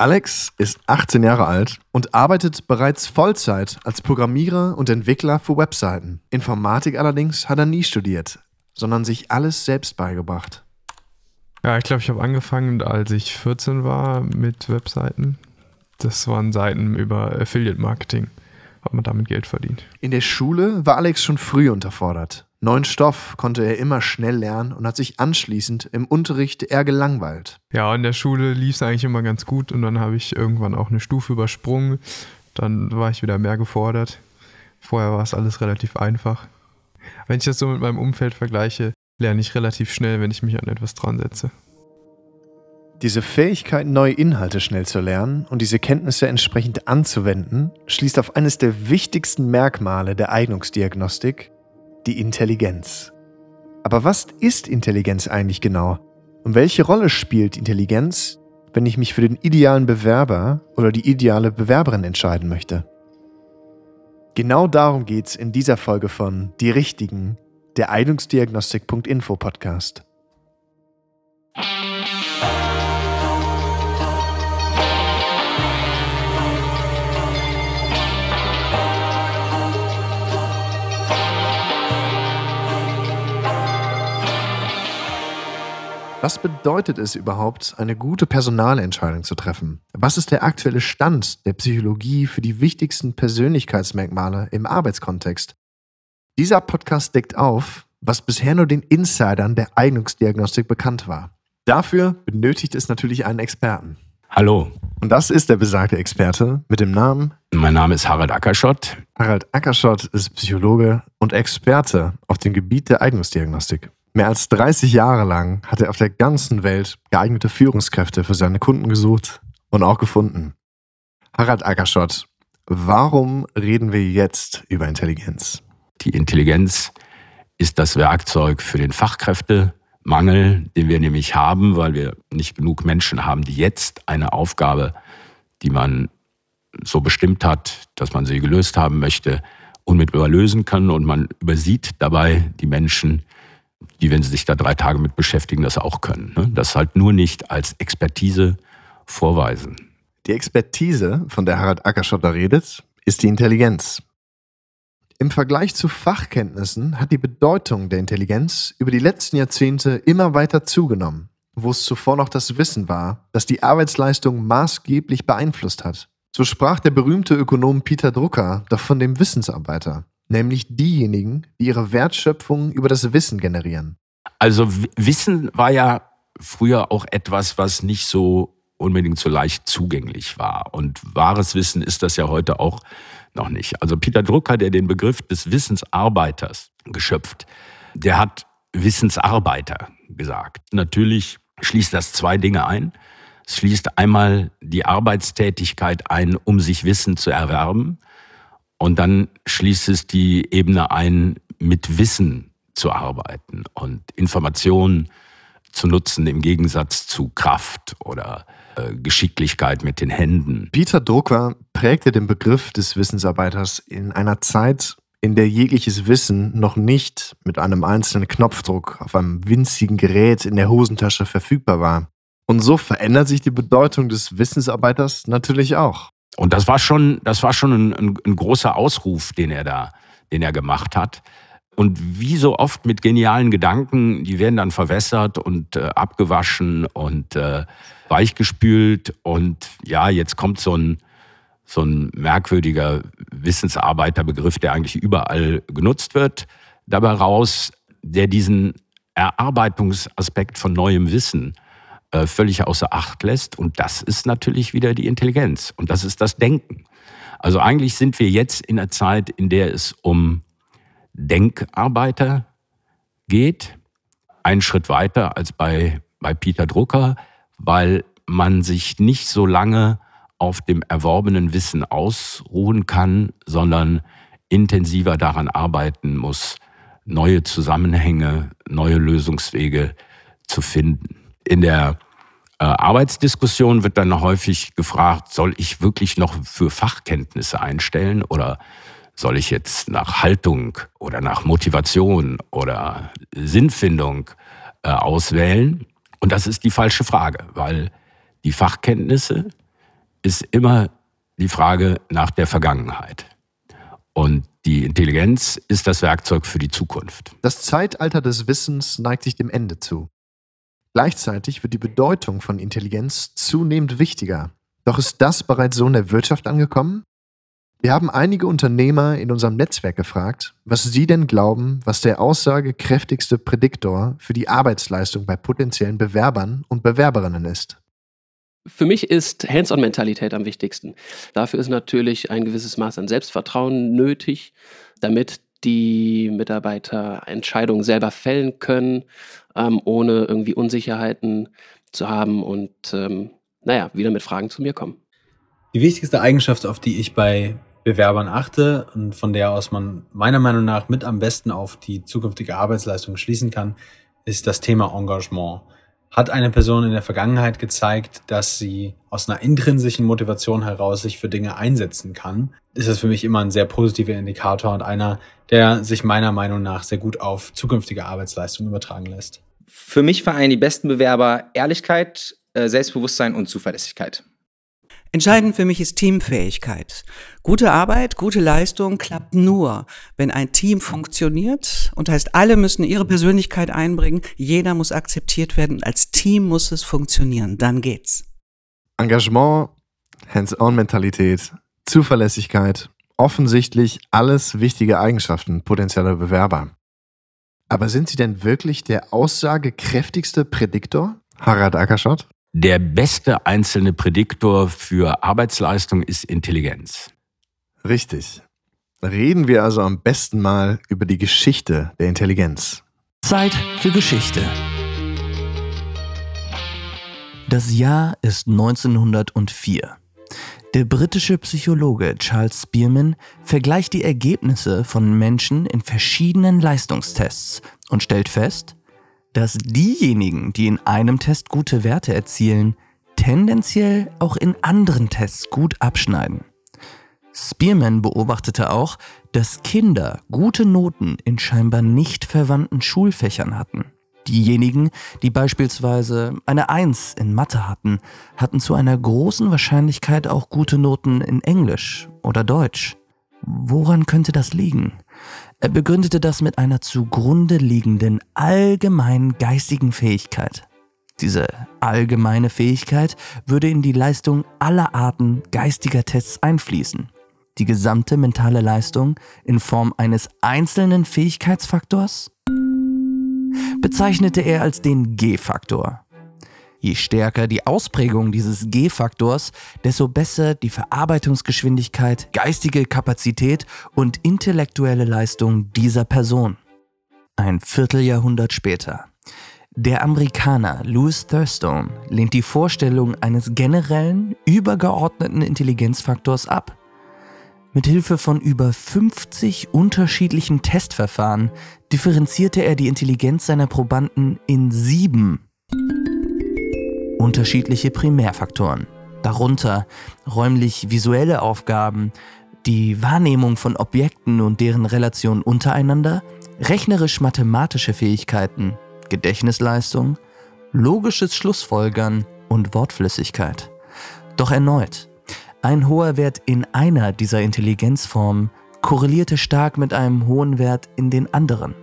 Alex ist 18 Jahre alt und arbeitet bereits Vollzeit als Programmierer und Entwickler für Webseiten. Informatik allerdings hat er nie studiert, sondern sich alles selbst beigebracht. Ja, ich glaube, ich habe angefangen, als ich 14 war mit Webseiten. Das waren Seiten über Affiliate Marketing. Hat man damit Geld verdient. In der Schule war Alex schon früh unterfordert. Neuen Stoff konnte er immer schnell lernen und hat sich anschließend im Unterricht eher gelangweilt. Ja, in der Schule lief es eigentlich immer ganz gut und dann habe ich irgendwann auch eine Stufe übersprungen. Dann war ich wieder mehr gefordert. Vorher war es alles relativ einfach. Wenn ich das so mit meinem Umfeld vergleiche, lerne ich relativ schnell, wenn ich mich an etwas dran setze. Diese Fähigkeit, neue Inhalte schnell zu lernen und diese Kenntnisse entsprechend anzuwenden, schließt auf eines der wichtigsten Merkmale der Eignungsdiagnostik, die Intelligenz. Aber was ist Intelligenz eigentlich genau? Und welche Rolle spielt Intelligenz, wenn ich mich für den idealen Bewerber oder die ideale Bewerberin entscheiden möchte? Genau darum geht es in dieser Folge von Die Richtigen, der Eignungsdiagnostik.info Podcast. Was bedeutet es überhaupt, eine gute Personalentscheidung zu treffen? Was ist der aktuelle Stand der Psychologie für die wichtigsten Persönlichkeitsmerkmale im Arbeitskontext? Dieser Podcast deckt auf, was bisher nur den Insidern der Eignungsdiagnostik bekannt war. Dafür benötigt es natürlich einen Experten. Hallo. Und das ist der besagte Experte mit dem Namen. Mein Name ist Harald Ackerschott. Harald Ackerschott ist Psychologe und Experte auf dem Gebiet der Eignungsdiagnostik. Mehr als 30 Jahre lang hat er auf der ganzen Welt geeignete Führungskräfte für seine Kunden gesucht und auch gefunden. Harald Ackerschott, warum reden wir jetzt über Intelligenz? Die Intelligenz ist das Werkzeug für den Fachkräftemangel, den wir nämlich haben, weil wir nicht genug Menschen haben, die jetzt eine Aufgabe, die man so bestimmt hat, dass man sie gelöst haben möchte, unmittelbar lösen können und man übersieht dabei die Menschen, die, wenn sie sich da drei Tage mit beschäftigen, das auch können. Ne? Das halt nur nicht als Expertise vorweisen. Die Expertise, von der Harald Ackerschotter redet, ist die Intelligenz. Im Vergleich zu Fachkenntnissen hat die Bedeutung der Intelligenz über die letzten Jahrzehnte immer weiter zugenommen, wo es zuvor noch das Wissen war, das die Arbeitsleistung maßgeblich beeinflusst hat. So sprach der berühmte Ökonom Peter Drucker doch von dem Wissensarbeiter, nämlich diejenigen, die ihre Wertschöpfung über das Wissen generieren. Also Wissen war ja früher auch etwas, was nicht so unbedingt so leicht zugänglich war. Und wahres Wissen ist das ja heute auch noch nicht. Also Peter Drucker, der den Begriff des Wissensarbeiters geschöpft, der hat Wissensarbeiter gesagt. Natürlich schließt das zwei Dinge ein. Es schließt einmal die Arbeitstätigkeit ein, um sich Wissen zu erwerben. Und dann schließt es die Ebene ein, mit Wissen zu arbeiten und Informationen zu nutzen im Gegensatz zu Kraft oder äh, Geschicklichkeit mit den Händen. Peter Drucker prägte den Begriff des Wissensarbeiters in einer Zeit, in der jegliches Wissen noch nicht mit einem einzelnen Knopfdruck auf einem winzigen Gerät in der Hosentasche verfügbar war. Und so verändert sich die Bedeutung des Wissensarbeiters natürlich auch. Und das war schon, das war schon ein, ein, großer Ausruf, den er da, den er gemacht hat. Und wie so oft mit genialen Gedanken, die werden dann verwässert und äh, abgewaschen und äh, weichgespült. Und ja, jetzt kommt so ein, so ein merkwürdiger Wissensarbeiterbegriff, der eigentlich überall genutzt wird, dabei raus, der diesen Erarbeitungsaspekt von neuem Wissen äh, völlig außer Acht lässt. Und das ist natürlich wieder die Intelligenz und das ist das Denken. Also eigentlich sind wir jetzt in einer Zeit, in der es um Denkarbeiter geht. Einen Schritt weiter als bei, bei Peter Drucker, weil man sich nicht so lange auf dem erworbenen Wissen ausruhen kann, sondern intensiver daran arbeiten muss, neue Zusammenhänge, neue Lösungswege zu finden in der äh, Arbeitsdiskussion wird dann häufig gefragt, soll ich wirklich noch für Fachkenntnisse einstellen oder soll ich jetzt nach Haltung oder nach Motivation oder Sinnfindung äh, auswählen? Und das ist die falsche Frage, weil die Fachkenntnisse, ist immer die Frage nach der Vergangenheit. Und die Intelligenz ist das Werkzeug für die Zukunft. Das Zeitalter des Wissens neigt sich dem Ende zu. Gleichzeitig wird die Bedeutung von Intelligenz zunehmend wichtiger. Doch ist das bereits so in der Wirtschaft angekommen? Wir haben einige Unternehmer in unserem Netzwerk gefragt, was sie denn glauben, was der aussagekräftigste Prädiktor für die Arbeitsleistung bei potenziellen Bewerbern und Bewerberinnen ist. Für mich ist Hands-on-Mentalität am wichtigsten. Dafür ist natürlich ein gewisses Maß an Selbstvertrauen nötig, damit die Mitarbeiter Entscheidungen selber fällen können, ähm, ohne irgendwie Unsicherheiten zu haben und ähm, naja, wieder mit Fragen zu mir kommen. Die wichtigste Eigenschaft, auf die ich bei Bewerbern achte und von der aus man meiner Meinung nach mit am besten auf die zukünftige Arbeitsleistung schließen kann, ist das Thema Engagement. Hat eine Person in der Vergangenheit gezeigt, dass sie aus einer intrinsischen Motivation heraus sich für Dinge einsetzen kann, ist das für mich immer ein sehr positiver Indikator und einer, der sich meiner Meinung nach sehr gut auf zukünftige Arbeitsleistung übertragen lässt. Für mich vereinen die besten Bewerber Ehrlichkeit, äh, Selbstbewusstsein und Zuverlässigkeit. Entscheidend für mich ist Teamfähigkeit. Gute Arbeit, gute Leistung klappt nur, wenn ein Team funktioniert und heißt, alle müssen ihre Persönlichkeit einbringen, jeder muss akzeptiert werden, als Team muss es funktionieren, dann geht's. Engagement, Hands-on-Mentalität, Zuverlässigkeit, offensichtlich alles wichtige Eigenschaften potenzieller Bewerber. Aber sind sie denn wirklich der aussagekräftigste Prädiktor, Harald Ackerschott? Der beste einzelne Prädiktor für Arbeitsleistung ist Intelligenz. Richtig. Reden wir also am besten mal über die Geschichte der Intelligenz. Zeit für Geschichte. Das Jahr ist 1904. Der britische Psychologe Charles Spearman vergleicht die Ergebnisse von Menschen in verschiedenen Leistungstests und stellt fest, dass diejenigen, die in einem Test gute Werte erzielen, tendenziell auch in anderen Tests gut abschneiden. Spearman beobachtete auch, dass Kinder gute Noten in scheinbar nicht verwandten Schulfächern hatten. Diejenigen, die beispielsweise eine Eins in Mathe hatten, hatten zu einer großen Wahrscheinlichkeit auch gute Noten in Englisch oder Deutsch. Woran könnte das liegen? Er begründete das mit einer zugrunde liegenden allgemeinen geistigen Fähigkeit. Diese allgemeine Fähigkeit würde in die Leistung aller Arten geistiger Tests einfließen. Die gesamte mentale Leistung in Form eines einzelnen Fähigkeitsfaktors bezeichnete er als den G-Faktor. Je stärker die Ausprägung dieses G-Faktors, desto besser die Verarbeitungsgeschwindigkeit, geistige Kapazität und intellektuelle Leistung dieser Person. Ein Vierteljahrhundert später. Der Amerikaner Louis Thurstone lehnt die Vorstellung eines generellen, übergeordneten Intelligenzfaktors ab. Mit Hilfe von über 50 unterschiedlichen Testverfahren differenzierte er die Intelligenz seiner Probanden in sieben unterschiedliche Primärfaktoren, darunter räumlich-visuelle Aufgaben, die Wahrnehmung von Objekten und deren Relation untereinander, rechnerisch-mathematische Fähigkeiten, Gedächtnisleistung, logisches Schlussfolgern und Wortflüssigkeit. Doch erneut, ein hoher Wert in einer dieser Intelligenzformen korrelierte stark mit einem hohen Wert in den anderen.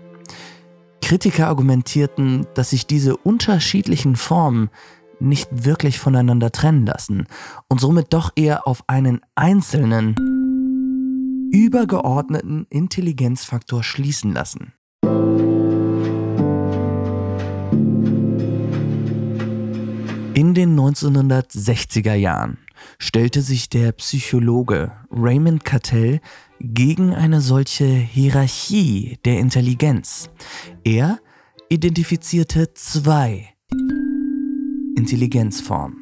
Kritiker argumentierten, dass sich diese unterschiedlichen Formen nicht wirklich voneinander trennen lassen und somit doch eher auf einen einzelnen, übergeordneten Intelligenzfaktor schließen lassen. In den 1960er Jahren stellte sich der Psychologe Raymond Cattell gegen eine solche Hierarchie der Intelligenz. Er identifizierte zwei Intelligenzform.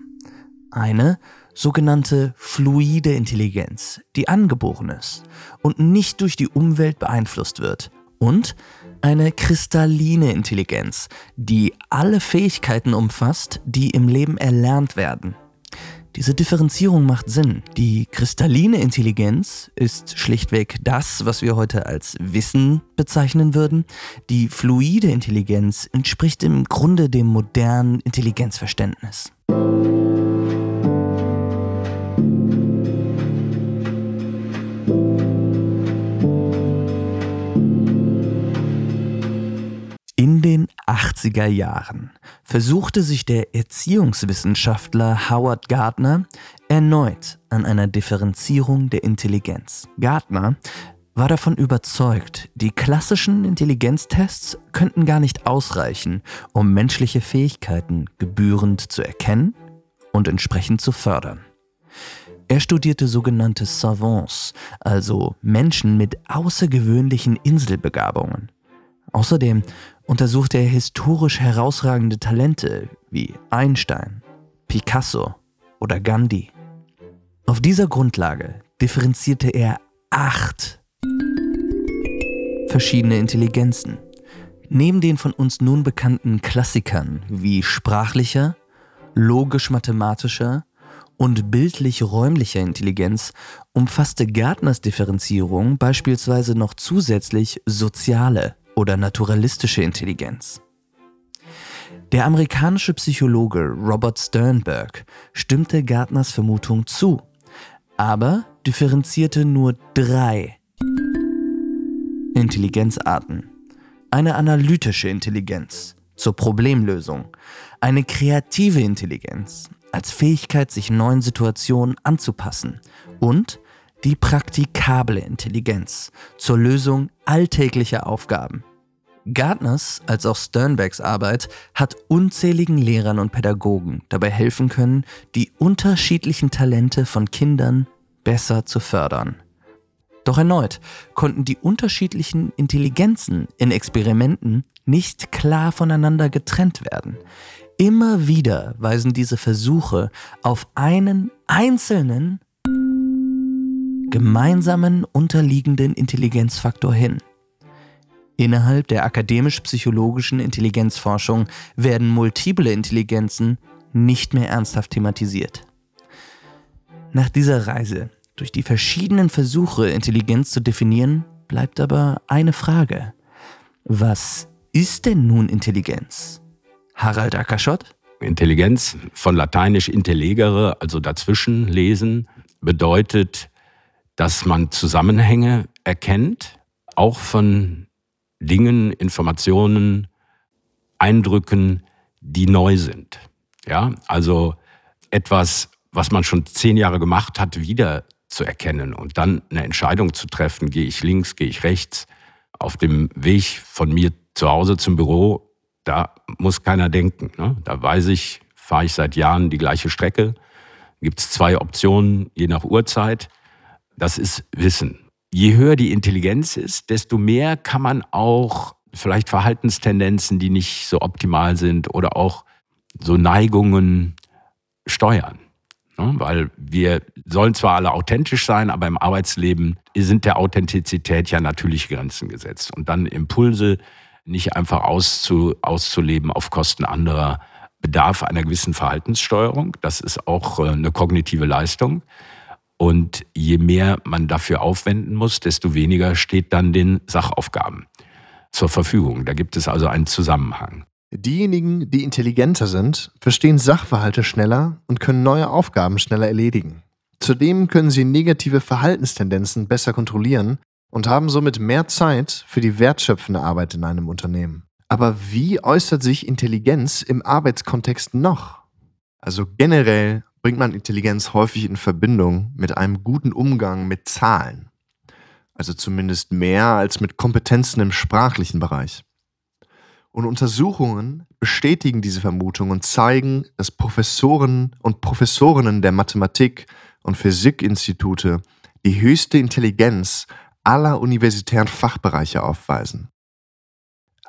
Eine sogenannte fluide Intelligenz, die angeboren ist und nicht durch die Umwelt beeinflusst wird. Und eine kristalline Intelligenz, die alle Fähigkeiten umfasst, die im Leben erlernt werden. Diese Differenzierung macht Sinn. Die kristalline Intelligenz ist schlichtweg das, was wir heute als Wissen bezeichnen würden. Die fluide Intelligenz entspricht im Grunde dem modernen Intelligenzverständnis. In den 80er Jahren versuchte sich der Erziehungswissenschaftler Howard Gardner erneut an einer Differenzierung der Intelligenz. Gardner war davon überzeugt, die klassischen Intelligenztests könnten gar nicht ausreichen, um menschliche Fähigkeiten gebührend zu erkennen und entsprechend zu fördern. Er studierte sogenannte Savants, also Menschen mit außergewöhnlichen Inselbegabungen. Außerdem untersuchte er historisch herausragende Talente wie Einstein, Picasso oder Gandhi. Auf dieser Grundlage differenzierte er acht verschiedene Intelligenzen. Neben den von uns nun bekannten Klassikern wie sprachlicher, logisch-mathematischer und bildlich-räumlicher Intelligenz umfasste Gartners Differenzierung beispielsweise noch zusätzlich soziale oder naturalistische Intelligenz. Der amerikanische Psychologe Robert Sternberg stimmte Gartners Vermutung zu, aber differenzierte nur drei Intelligenzarten. Eine analytische Intelligenz zur Problemlösung, eine kreative Intelligenz als Fähigkeit, sich neuen Situationen anzupassen und die praktikable Intelligenz zur Lösung alltäglicher Aufgaben. Gardners als auch Sternbergs Arbeit hat unzähligen Lehrern und Pädagogen dabei helfen können, die unterschiedlichen Talente von Kindern besser zu fördern. Doch erneut konnten die unterschiedlichen Intelligenzen in Experimenten nicht klar voneinander getrennt werden. Immer wieder weisen diese Versuche auf einen einzelnen gemeinsamen unterliegenden Intelligenzfaktor hin. Innerhalb der akademisch-psychologischen Intelligenzforschung werden multiple Intelligenzen nicht mehr ernsthaft thematisiert. Nach dieser Reise durch die verschiedenen Versuche, Intelligenz zu definieren, bleibt aber eine Frage. Was ist denn nun Intelligenz? Harald Ackerschott? Intelligenz von lateinisch intellegere, also dazwischen lesen, bedeutet, dass man Zusammenhänge erkennt, auch von Dingen, Informationen, Eindrücken, die neu sind. Ja, also etwas, was man schon zehn Jahre gemacht hat, wieder zu erkennen und dann eine Entscheidung zu treffen, gehe ich links, gehe ich rechts, auf dem Weg von mir zu Hause zum Büro, da muss keiner denken. Ne? Da weiß ich, fahre ich seit Jahren die gleiche Strecke, gibt es zwei Optionen, je nach Uhrzeit. Das ist Wissen. Je höher die Intelligenz ist, desto mehr kann man auch vielleicht Verhaltenstendenzen, die nicht so optimal sind oder auch so Neigungen steuern. Ne? Weil wir sollen zwar alle authentisch sein, aber im Arbeitsleben sind der Authentizität ja natürlich Grenzen gesetzt. Und dann Impulse nicht einfach auszu, auszuleben auf Kosten anderer bedarf einer gewissen Verhaltenssteuerung. Das ist auch äh, eine kognitive Leistung. Und je mehr man dafür aufwenden muss, desto weniger steht dann den Sachaufgaben zur Verfügung. Da gibt es also einen Zusammenhang. Diejenigen, die intelligenter sind, verstehen Sachverhalte schneller und können neue Aufgaben schneller erledigen. Zudem können sie negative Verhaltenstendenzen besser kontrollieren und haben somit mehr Zeit für die wertschöpfende Arbeit in einem Unternehmen. Aber wie äußert sich Intelligenz im Arbeitskontext noch? Also generell bringt man Intelligenz häufig in Verbindung mit einem guten Umgang mit Zahlen. Also zumindest mehr als mit Kompetenzen im sprachlichen Bereich. Und Untersuchungen bestätigen diese Vermutung und zeigen, dass Professoren und Professorinnen der Mathematik und Physikinstitute die höchste Intelligenz aller universitären Fachbereiche aufweisen.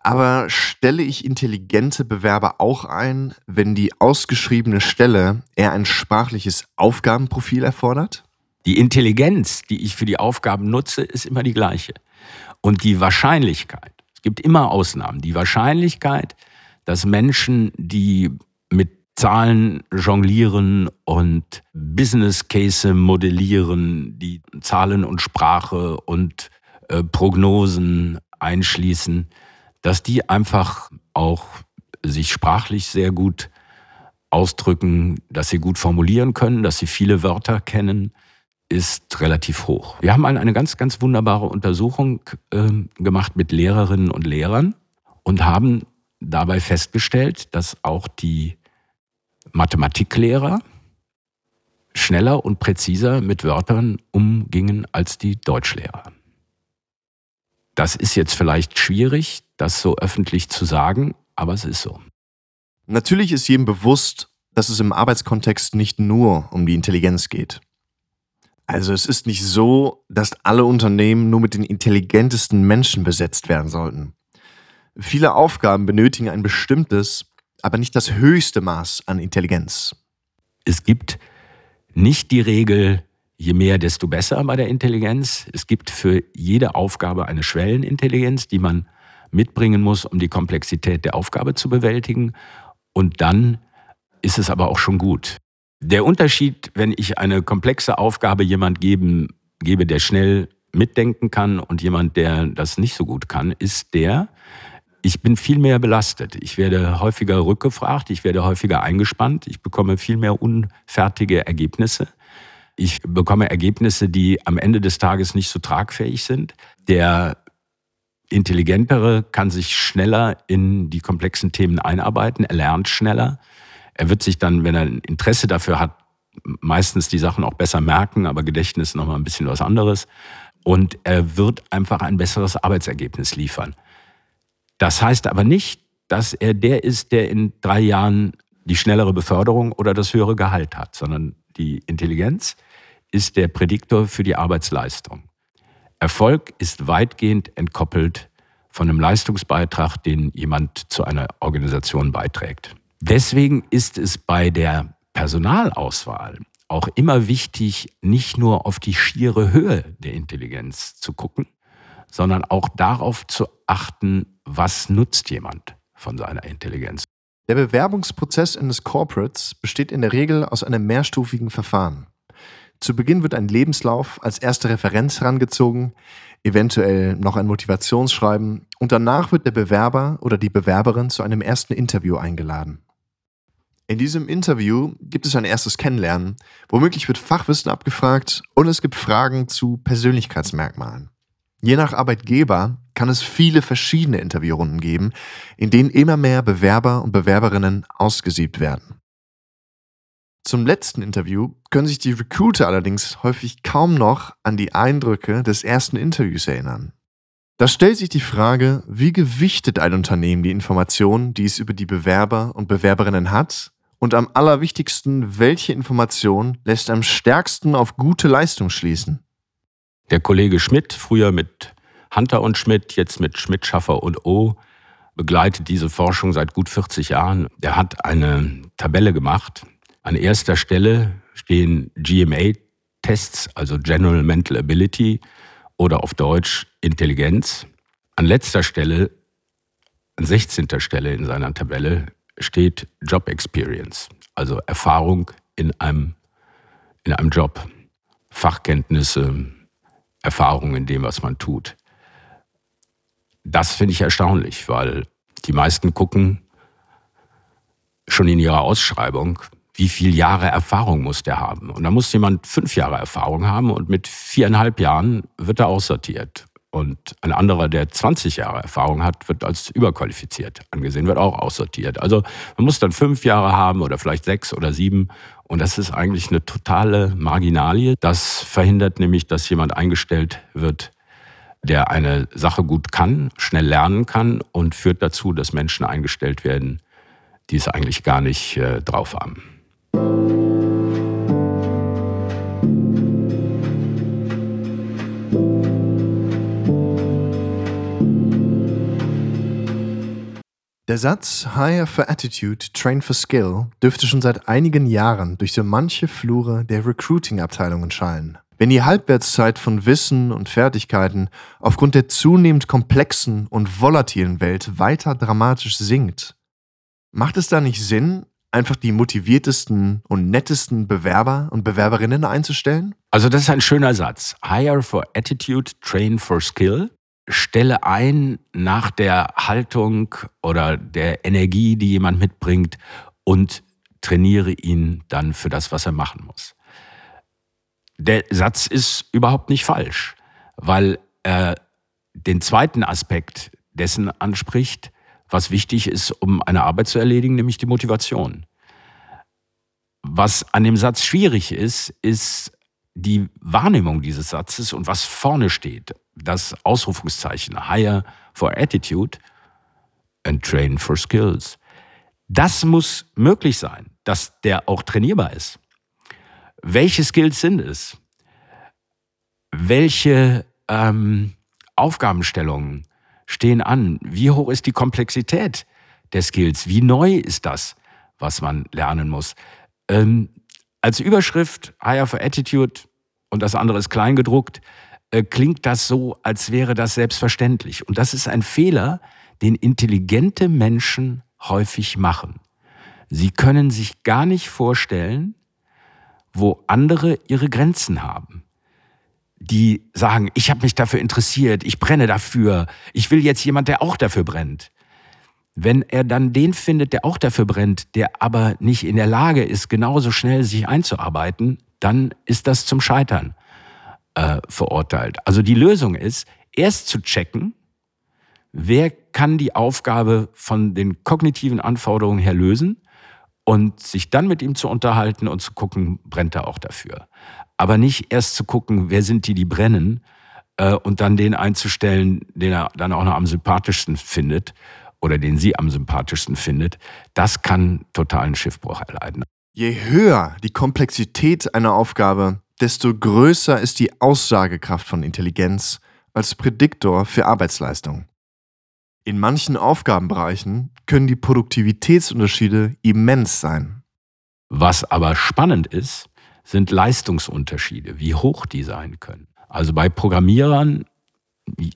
Aber stelle ich intelligente Bewerber auch ein, wenn die ausgeschriebene Stelle eher ein sprachliches Aufgabenprofil erfordert? Die Intelligenz, die ich für die Aufgaben nutze, ist immer die gleiche. Und die Wahrscheinlichkeit, gibt immer Ausnahmen. Die Wahrscheinlichkeit, dass Menschen, die mit Zahlen jonglieren und Business Case modellieren, die Zahlen und Sprache und äh, Prognosen einschließen, dass die einfach auch sich sprachlich sehr gut ausdrücken, dass sie gut formulieren können, dass sie viele Wörter kennen, ist relativ hoch. Wir haben eine ganz, ganz wunderbare Untersuchung äh, gemacht mit Lehrerinnen und Lehrern und haben dabei festgestellt, dass auch die Mathematiklehrer schneller und präziser mit Wörtern umgingen als die Deutschlehrer. Das ist jetzt vielleicht schwierig, das so öffentlich zu sagen, aber es ist so. Natürlich ist jedem bewusst, dass es im Arbeitskontext nicht nur um die Intelligenz geht. Also es ist nicht so, dass alle Unternehmen nur mit den intelligentesten Menschen besetzt werden sollten. Viele Aufgaben benötigen ein bestimmtes, aber nicht das höchste Maß an Intelligenz. Es gibt nicht die Regel, je mehr, desto besser bei der Intelligenz. Es gibt für jede Aufgabe eine Schwellenintelligenz, die man mitbringen muss, um die Komplexität der Aufgabe zu bewältigen. Und dann ist es aber auch schon gut. Der Unterschied, wenn ich eine komplexe Aufgabe jemand geben, gebe, der schnell mitdenken kann und jemand, der das nicht so gut kann, ist der, ich bin viel mehr belastet. Ich werde häufiger rückgefragt, ich werde häufiger eingespannt, ich bekomme viel mehr unfertige Ergebnisse. Ich bekomme Ergebnisse, die am Ende des Tages nicht so tragfähig sind. Der Intelligentere kann sich schneller in die komplexen Themen einarbeiten, er lernt schneller. Er wird sich dann, wenn er ein Interesse dafür hat, meistens die Sachen auch besser merken, aber Gedächtnis ist nochmal ein bisschen was anderes. Und er wird einfach ein besseres Arbeitsergebnis liefern. Das heißt aber nicht, dass er der ist, der in drei Jahren die schnellere Beförderung oder das höhere Gehalt hat, sondern die Intelligenz ist der Prädiktor für die Arbeitsleistung. Erfolg ist weitgehend entkoppelt von einem Leistungsbeitrag, den jemand zu einer Organisation beiträgt. Deswegen ist es bei der Personalauswahl auch immer wichtig, nicht nur auf die schiere Höhe der Intelligenz zu gucken, sondern auch darauf zu achten, was nutzt jemand von seiner Intelligenz. Der Bewerbungsprozess eines Corporates besteht in der Regel aus einem mehrstufigen Verfahren. Zu Beginn wird ein Lebenslauf als erste Referenz herangezogen, eventuell noch ein Motivationsschreiben und danach wird der Bewerber oder die Bewerberin zu einem ersten Interview eingeladen. In diesem Interview gibt es ein erstes Kennenlernen, womöglich wird Fachwissen abgefragt und es gibt Fragen zu Persönlichkeitsmerkmalen. Je nach Arbeitgeber kann es viele verschiedene Interviewrunden geben, in denen immer mehr Bewerber und Bewerberinnen ausgesiebt werden. Zum letzten Interview können sich die Recruiter allerdings häufig kaum noch an die Eindrücke des ersten Interviews erinnern. Da stellt sich die Frage, wie gewichtet ein Unternehmen die Informationen, die es über die Bewerber und Bewerberinnen hat und am allerwichtigsten, welche Information lässt am stärksten auf gute Leistung schließen? Der Kollege Schmidt, früher mit Hunter und Schmidt, jetzt mit Schmidt, Schaffer und O, begleitet diese Forschung seit gut 40 Jahren. Der hat eine Tabelle gemacht. An erster Stelle stehen GMA-Tests, also General Mental Ability oder auf Deutsch Intelligenz. An letzter Stelle, an 16. Stelle in seiner Tabelle, steht Job Experience, also Erfahrung in einem, in einem Job, Fachkenntnisse, Erfahrung in dem, was man tut. Das finde ich erstaunlich, weil die meisten gucken schon in ihrer Ausschreibung, wie viele Jahre Erfahrung muss der haben. Und da muss jemand fünf Jahre Erfahrung haben und mit viereinhalb Jahren wird er aussortiert. Und ein anderer, der 20 Jahre Erfahrung hat, wird als überqualifiziert angesehen, wird auch aussortiert. Also man muss dann fünf Jahre haben oder vielleicht sechs oder sieben. Und das ist eigentlich eine totale Marginalie. Das verhindert nämlich, dass jemand eingestellt wird, der eine Sache gut kann, schnell lernen kann und führt dazu, dass Menschen eingestellt werden, die es eigentlich gar nicht äh, drauf haben. Der Satz Hire for Attitude, Train for Skill dürfte schon seit einigen Jahren durch so manche Flure der Recruiting-Abteilungen schallen. Wenn die Halbwertszeit von Wissen und Fertigkeiten aufgrund der zunehmend komplexen und volatilen Welt weiter dramatisch sinkt, macht es da nicht Sinn, einfach die motiviertesten und nettesten Bewerber und Bewerberinnen einzustellen? Also das ist ein schöner Satz. Hire for Attitude, Train for Skill stelle ein nach der Haltung oder der Energie, die jemand mitbringt und trainiere ihn dann für das, was er machen muss. Der Satz ist überhaupt nicht falsch, weil er den zweiten Aspekt dessen anspricht, was wichtig ist, um eine Arbeit zu erledigen, nämlich die Motivation. Was an dem Satz schwierig ist, ist die Wahrnehmung dieses Satzes und was vorne steht. Das Ausrufungszeichen Hire for Attitude and Train for Skills. Das muss möglich sein, dass der auch trainierbar ist. Welche Skills sind es? Welche ähm, Aufgabenstellungen stehen an? Wie hoch ist die Komplexität der Skills? Wie neu ist das, was man lernen muss? Ähm, als Überschrift Higher for Attitude und das andere ist kleingedruckt, äh, klingt das so, als wäre das selbstverständlich. Und das ist ein Fehler, den intelligente Menschen häufig machen. Sie können sich gar nicht vorstellen, wo andere ihre Grenzen haben. Die sagen, ich habe mich dafür interessiert, ich brenne dafür, ich will jetzt jemand, der auch dafür brennt. Wenn er dann den findet, der auch dafür brennt, der aber nicht in der Lage ist, genauso schnell sich einzuarbeiten, dann ist das zum Scheitern äh, verurteilt. Also die Lösung ist, erst zu checken, wer kann die Aufgabe von den kognitiven Anforderungen her lösen und sich dann mit ihm zu unterhalten und zu gucken, brennt er auch dafür. Aber nicht erst zu gucken, wer sind die, die brennen äh, und dann den einzustellen, den er dann auch noch am sympathischsten findet oder den sie am sympathischsten findet. Das kann totalen Schiffbruch erleiden. Je höher die Komplexität einer Aufgabe, desto größer ist die Aussagekraft von Intelligenz als Prädiktor für Arbeitsleistung. In manchen Aufgabenbereichen können die Produktivitätsunterschiede immens sein. Was aber spannend ist, sind Leistungsunterschiede, wie hoch die sein können. Also bei Programmierern,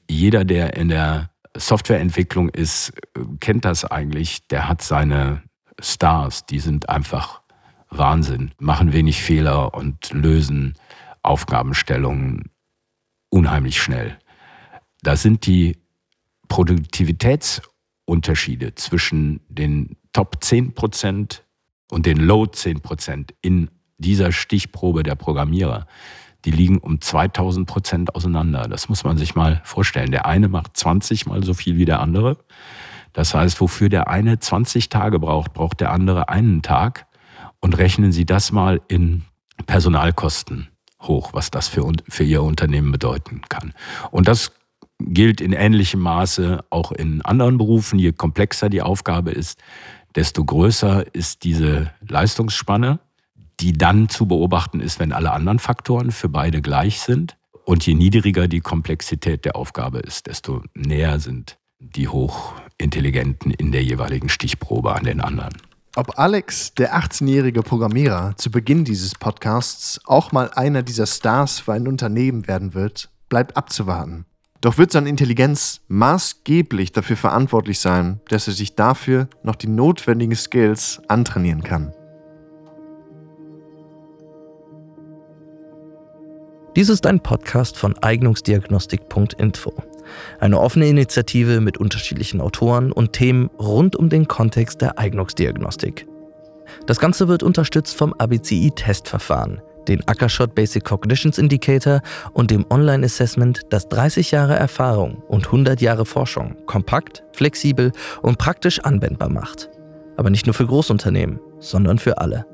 jeder, der in der Softwareentwicklung ist, kennt das eigentlich, der hat seine Stars, die sind einfach Wahnsinn, machen wenig Fehler und lösen Aufgabenstellungen unheimlich schnell. Da sind die Produktivitätsunterschiede zwischen den Top 10 Prozent und den Low 10 Prozent in dieser Stichprobe der Programmierer, die liegen um 2000 Prozent auseinander. Das muss man sich mal vorstellen. Der eine macht 20 mal so viel wie der andere. Das heißt, wofür der eine 20 Tage braucht, braucht der andere einen Tag. Und rechnen Sie das mal in Personalkosten hoch, was das für, für Ihr Unternehmen bedeuten kann. Und das gilt in ähnlichem Maße auch in anderen Berufen. Je komplexer die Aufgabe ist, desto größer ist diese Leistungsspanne, die dann zu beobachten ist, wenn alle anderen Faktoren für beide gleich sind. Und je niedriger die Komplexität der Aufgabe ist, desto näher sind die Hochintelligenten in der jeweiligen Stichprobe an den anderen. Ob Alex, der 18-jährige Programmierer, zu Beginn dieses Podcasts auch mal einer dieser Stars für ein Unternehmen werden wird, bleibt abzuwarten. Doch wird seine Intelligenz maßgeblich dafür verantwortlich sein, dass er sich dafür noch die notwendigen Skills antrainieren kann. Dies ist ein Podcast von Eignungsdiagnostik.info. Eine offene Initiative mit unterschiedlichen Autoren und Themen rund um den Kontext der Eignungsdiagnostik. Das Ganze wird unterstützt vom ABCI-Testverfahren, den Ackershot Basic Cognitions Indicator und dem Online-Assessment, das 30 Jahre Erfahrung und 100 Jahre Forschung kompakt, flexibel und praktisch anwendbar macht. Aber nicht nur für Großunternehmen, sondern für alle.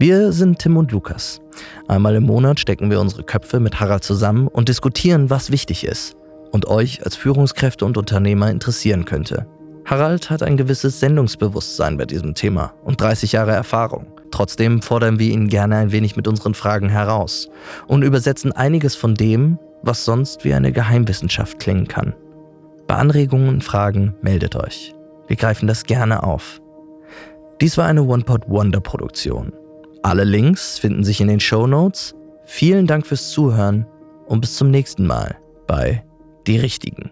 Wir sind Tim und Lukas. Einmal im Monat stecken wir unsere Köpfe mit Harald zusammen und diskutieren, was wichtig ist und euch als Führungskräfte und Unternehmer interessieren könnte. Harald hat ein gewisses Sendungsbewusstsein bei diesem Thema und 30 Jahre Erfahrung. Trotzdem fordern wir ihn gerne ein wenig mit unseren Fragen heraus und übersetzen einiges von dem, was sonst wie eine Geheimwissenschaft klingen kann. Bei Anregungen und Fragen meldet euch. Wir greifen das gerne auf. Dies war eine One-Pot Wonder Produktion. Alle Links finden sich in den Show Notes. Vielen Dank fürs Zuhören und bis zum nächsten Mal bei Die Richtigen.